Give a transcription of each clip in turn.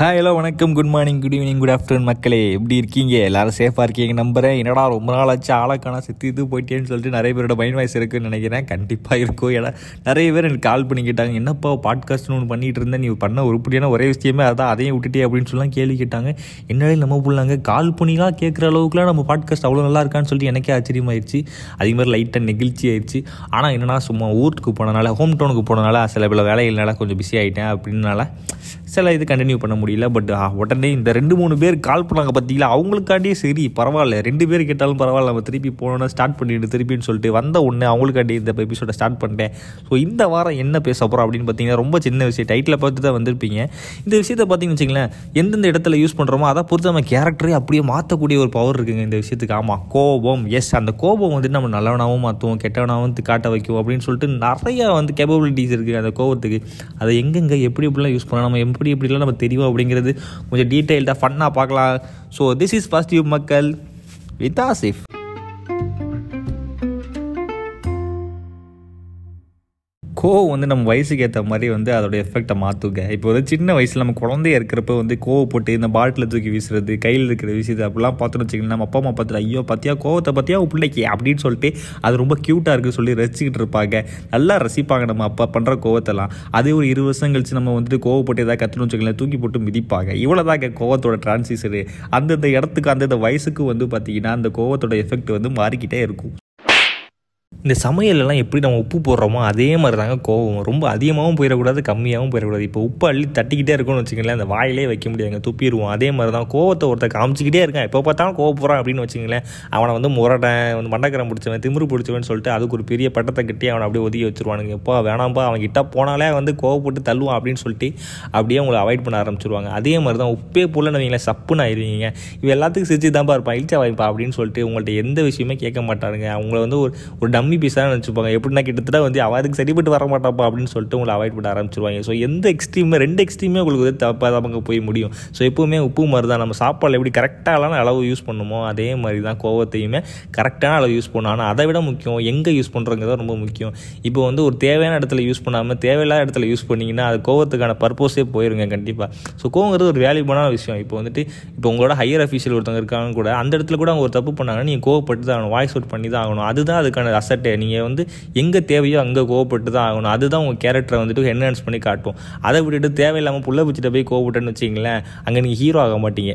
Hi hello வணக்கம். Good morning good evening good afternoon மக்களே. எப்படி இருக்கீங்க? எல்லாரும் சேஃபாக இருக்கீங்க நம்புறேன். என்னடா ரொம்ப நாள் ஆச்சு ஆளக்கான செத்து இது போயிட்டேன்னு சொல்லிட்டு நிறைய பேரோட மைண்ட் வாய்ஸ் இருக்குன்னு நினைக்கிறேன். கண்டிப்பாக இருக்கும். ஏன்னா நிறைய பேர் எனக்கு கால் பண்ணி கேட்டாங்க என்னப்பா பாட்காஸ்ட்னு ஒன்று பண்ணிட்டு இருந்தேன். நீ பண்ண உருப்படியான ஒரே விஷயமே அதான் அதையும் விட்டுட்டே அப்படின்னு சொல்லலாம் கேள்வி கேட்டாங்க. என்னடே நம்ம பிள்ளைங்க? கால் பண்ணிலாம் கேட்குற அளவுக்குலாம் நம்ம பாட்காஸ்ட் அவ்வளோ நல்லா இருக்கான்னு சொல்லிட்டு எனக்கே ஆச்சரியமாயிருச்சு. அதே மாதிரி லைட்டாக நெகிழ்ச்சி ஆயிடுச்சு ஆனால் என்னன்னா சும்மா ஊருக்கு போனனால ஹோம் டவுனுக்கு போனனால சில பல வேலைகள்னால கொஞ்சம் பிஸி ஆகிட்டேன் அப்படின்னால சில இது கண்டினியூ பண்ண முடியல பட் உடனே இந்த ரெண்டு மூணு பேர் கால் பண்ணாங்க பார்த்தீங்களா அவங்களுக்காண்டியே சரி பரவாயில்ல. ரெண்டு பேர் கேட்டாலும் பரவாயில்ல நம்ம திருப்பி போனோன்னா ஸ்டார்ட் பண்ணிட்டு திருப்பின்னு சொல்லிட்டு வந்த உடனே அவங்களுக்காண்டி இந்த எபிசோட ஸ்டார்ட் பண்ணிட்டேன். ஸோ இந்த வாரம் என்ன பேச போகிறோம் அப்படின்னு பார்த்தீங்கன்னா ரொம்ப சின்ன விஷயம். டைட்டில் பார்த்து தான் வந்திருப்பீங்க. இந்த விஷயத்தை பார்த்தீங்கன்னு வச்சுங்களேன் எந்தெந்த இடத்துல யூஸ் பண்ணுறோமோ அதை பொறுத்து நம்ம கேரக்டரே அப்படியே மாற்றக்கூடிய ஒரு பவர் இருக்குங்க இந்த விஷயத்துக்கு. ஆமாம் கோபம். எஸ் அந்த கோபம் வந்துட்டு நம்ம நல்லவனாகவும் மாற்றுவோம் கெட்டவனாகவும் காட்ட வைக்கும் அப்படின்னு சொல்லிட்டு நிறையா வந்து கேப்பபிலிட்டிஸ் இருக்குது அந்த கோபத்துக்கு. அதை எங்கெங்கே எப்படி எப்படிலாம் யூஸ் பண்ணலாம் நம்ம எப்படி எப்படிலாம் நம்ம தெரியும் அப்படிங்கிறது கொஞ்சம் டீட்டெயில்டாக ஃபன்னாக பார்க்கலாம். ஸோ திஸ் இஸ் பாசிட்டிவ் மக்கள். வித் ஆசிஃப் கோவம் வந்து நம்ம வயசுக்கு ஏற்ற மாதிரி வந்து அதோட எஃபெக்டை மாற்றுங்க இப்போ வந்து சின்ன வயசில் நம்ம குழந்தைய இருக்கிறப்ப வந்து கோவப்பட்டு இந்த பாட்டில் தூக்கி வீசுறது கையில் இருக்கிற வீசுறது அப்படிலாம் பார்த்தோன்னு வச்சுக்கலாம் நம்ம அப்பா அம்மா பார்த்துட்டு ஐயோ பார்த்தியா கோவத்தை பார்த்தியா உன் பிள்ளைக்கு அப்படின்னு சொல்லிட்டு அது ரொம்ப க்யூட்டாக இருக்குன்னு சொல்லி ரசிச்சுக்கிட்டு இருப்பாங்க. நல்லா ரசிப்பாங்க நம்ம அப்பா பண்ணுற கோவத்தெல்லாம். அதே ஒரு இரு வருஷம் கழிச்சு நம்ம வந்துட்டு கோவப்பட்டு ஏதாவது கற்றுன்னு வச்சுக்கோங்களேன் தூக்கி போட்டு மிதிப்பாங்க. இவ்வளோதாங்க கோவத்தோட டிரான்சிஷனு அந்தந்த இடத்துக்கு அந்தந்த வயசுக்கு வந்து பார்த்திங்கன்னா அந்த கோவத்தோட எஃபெக்ட் வந்து மாறிக்கிட்டே இருக்கும். இந்த சமையலெல்லாம் எப்படி நம்ம உப்பு போடுறோமோ அதே மாதிரி தாங்க கோவம். ரொம்ப அதிகமாகவும் போயிடக்கூடாது கம்மியாகவும் போயிடக்கூடாது. இப்போ உப்பு அள்ளி தட்டிக்கிட்டே இருக்கும்னு வச்சுக்கங்களேன் அந்த வாயிலே வைக்க முடியாதுங்க. துப்பிடுவோம். அதே மாதிரி தான் கோவத்தை ஒருத்தர் காமிச்சிக்கிட்டே இருக்கான். எப்போ பார்த்தாலும் கோவப்படுறான் அப்படின்னு வச்சுங்களேன் அவனை வந்து முரடன் வந்து மண்டக்கரம் பிடிச்சவன் திமிரு பிடிச்சவன் சொல்லிட்டு அதுக்கு ஒரு பெரிய பட்டத்தை கட்டி அவனை அப்படியே ஒதுக்கி வச்சுருவானுங்க. எப்போ வேணாம்ப்பா அவன் கிட்ட போனாலே வந்து கோவப்பட்டு தள்ளுவான் அப்படின்னு சொல்லிட்டு அப்படியே அவங்களை அவாய்ட் பண்ண ஆரம்பிச்சிருவாங்க. அதே மாதிரி தான் உப்பே போலன்னு வைங்களேன் சப்புன்னு ஆயிருவீங்க. இவ எல்லாத்துக்கும் சிரிச்சு தான்ப்பா இருப்பான். இழிச்சா வாய்ப்பா அப்படின்னு சொல்லிட்டு உங்கள்கிட்ட எந்த விஷயமே கேட்க மாட்டாருங்க அவங்கள வந்து ஒரு ஒரு டம்மி பீஸாக நினச்சிப்பாங்க. எப்படின்னா கிட்டத்தட்ட வந்து அவன் அதுக்கு சரிப்பட்டு வர மாட்டாப்பா அப்படின்னு சொல்லிட்டு உங்களை அவாய்ட் பண்ண ஆரம்பிச்சிருவாங்க. ஸோ எந்த எக்ஸ்ட்ரீமே ரெண்டு எக்ஸ்ட்ரீமே உங்களுக்கு வந்து தப்பாக தான் போய் முடியும். ஸோ எப்போவுமே உப்பு மாதிரி தான் நம்ம சாப்பாடில் எப்படி கரெக்டான அளவு யூஸ் பண்ணுமோ அதே மாதிரி தான் கோவத்தையுமே கரெக்டான அளவு யூஸ் பண்ணணும் ஆனால் அதை விட முக்கியம் எங்கே யூஸ் பண்ணுறங்கிறது ரொம்ப முக்கியம். இப்போ வந்து ஒரு தேவையான இடத்துல யூஸ் பண்ணாமல் தேவையில்லாத இடத்துல யூஸ் பண்ணிங்கன்னா அது கோவத்துக்கான பர்பஸே போயிருங்க கண்டிப்பாக ஸோ கோவங்கிறது ஒரு வேல்யூபான விஷயம். இப்போ வந்துட்டு இப்போ உங்களோட ஹையர் அஃபீஷியல் ஒருத்தவங்க இருக்காங்க கூட அந்த இடத்துல கூட அவங்க ஒரு தப்பு பண்ணாங்கன்னா நீங்கள் கோவப்பட்டு தான் ஆகணும். வாய்ஸ் அவுட் பண்ணி தான் ஆகணும். அதுதான் அதுக்கான அசட்டே நீங்கள் வந்து எங்கே தேவையோ அங்கே கோவப்பட்டு தான் ஆகணும். அதுதான் உங்கள் கேரக்டரை வந்துட்டு என்ஹான்ஸ் பண்ணி காட்டும். அதை விட்டுட்டு தேவையில்லாமல் புள்ள பிடிச்சிட்ட போய் கோவப்பட்டேன்னு வச்சிங்களேன் அங்கே நீங்கள் ஹீரோ ஆக மாட்டீங்க.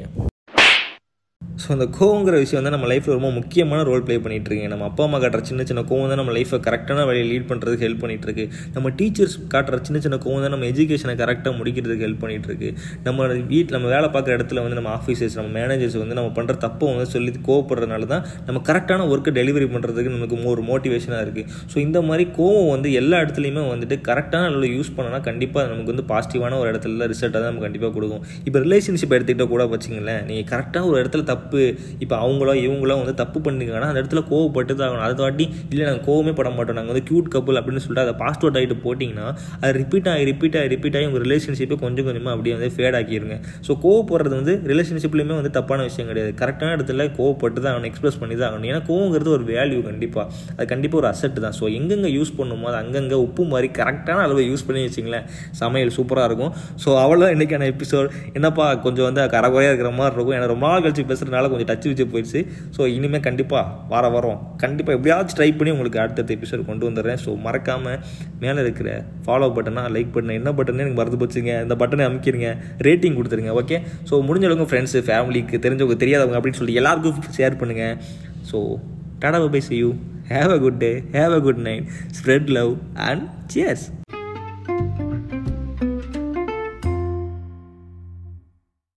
ஸோ அந்த கோவங்கிற விஷயம் வந்து நம்ம லைஃப்பில் ரொம்ப முக்கியமான ரோல் ப்ளே பண்ணிகிட்டு நம்ம அப்பா அம்மா காட்டுற சின்ன சின்ன கோவம் தான் நம்ம லைஃப்பை கரெக்டான வழியை லீட் பண்ணுறதுக்கு ஹெல்ப் பண்ணிகிட்ருக்கு நம்ம டீச்சர்ஸ் காட்டுற சின்ன சின்ன கோவம் தான் நம்ம எஜுகேஷனை கரெக்டாக முடிக்கிறதுக்கு ஹெல்ப் பண்ணிகிட்டு இருக்கு நம்ம வீட்டில் நம்ம வேலை பார்க்குற இடத்துல வந்து நம்ம ஆஃபீஸர்ஸ் நம்ம மேனேஜர்ஸ் வந்து நம்ம பண்ணுற தப்பை வந்து சொல்லி கோவப்படுறதுனால தான் நம்ம கரெக்டான ஒர்க்கை டெலிவரி பண்ணுறதுக்கு நமக்கு ஒரு மோட்டிவேஷனாக இருக்குது ஸோ இந்த மாதிரி கோவம் வந்து எல்லா இடத்துலையுமே வந்துட்டு கரெக்டான அளவில் யூஸ் பண்ணனா கண்டிப்பாக நமக்கு வந்து பாசிட்டிவான ஒரு இடத்துல ரிசல்ட்டாக தான் நம்ம கண்டிப்பாக கொடுக்கும். இப்போ ரிலேஷன்ஷிப் எடுத்துக்கிட்டால் கூட வச்சிங்களேன் நீங்கள் கரெக்டாக ஒரு இடத்துல தப்பு தப்பு. இப்போ அவங்களோ இவங்களோ வந்து தப்பு பண்ணிங்கன்னா அந்த இடத்துல கோவப்பட்டு தான் ஆகணும். அதை வாட்டி இல்லை நாங்கள் கோவமே பட மாட்டோம். நாங்கள் வந்து க்யூட் கப்புள் அப்படின்னு சொல்லிட்டு அதை பாஸ்ட் அவுட் ஆகிட்டு போட்டிங்கன்னா அது ரிப்பீட் ஆகி ரிப்பீட் ஆகி ரிப்பீட் ஆகி உங்கள் ரிலேஷன்ஷிப்பை கொஞ்சம் கொஞ்சமாக அப்படியே வந்து ஃபேட் ஆக்கிடுங்க ஸோ கோவப்படுறது வந்து ரிலேஷன்ஷிப்லேயுமே வந்து தப்பான விஷயம் கிடையாது. கரெக்டான இடத்துல கோவப்பட்டு தான் அவனை எக்ஸ்பிரஸ் பண்ணி தான் ஆகணும். ஏன்னா கோவங்கிறது ஒரு வேல்யூ கண்டிப்பாக அது கண்டிப்பாக ஒரு அசெட் தான். ஸோ எங்கெங்கே யூஸ் பண்ணுமோ அது அங்கங்கே உப்பு மாதிரி கரெக்டான அளவு யூஸ் பண்ணி வச்சிங்களேன். சமையல் சூப்பராக இருக்கும். ஸோ அவ்வளோ இன்றைக்கான எபிசோட் என்னப்பா கொஞ்சம் வந்து கரகுறையாக இருக்கிற மாதிரி இருக்கும். ஏன்னா ரொம்ப நாள் கழிச்சு மேலே கொஞ்சம் டச் வச்சு போயிடுச்சு. ஸோ இனிமேல் கண்டிப்பாக வர வரோம் கண்டிப்பாக எப்படியாச்சும் ட்ரை பண்ணி உங்களுக்கு அடுத்தடுத்த எபிசோட் கொண்டு வந்துடுறேன். ஸோ மறக்காமல் மேலே இருக்கிற ஃபாலோ பட்டனா லைக் பண்ண என்ன பட்டனே எனக்கு மறந்து போச்சுங்க. இந்த பட்டனை அமைக்கிறீங்க ரேட்டிங் கொடுத்துருங்க ஓகே ஸோ முடிஞ்சவங்க ஃப்ரெண்ட்ஸு ஃபேமிலிக்கு தெரிஞ்சவங்க தெரியாதவங்க அப்படின்னு சொல்லி எல்லாருக்கும் ஷேர் பண்ணுங்கள் so tata bye see you have a good day have a good night spread love and cheers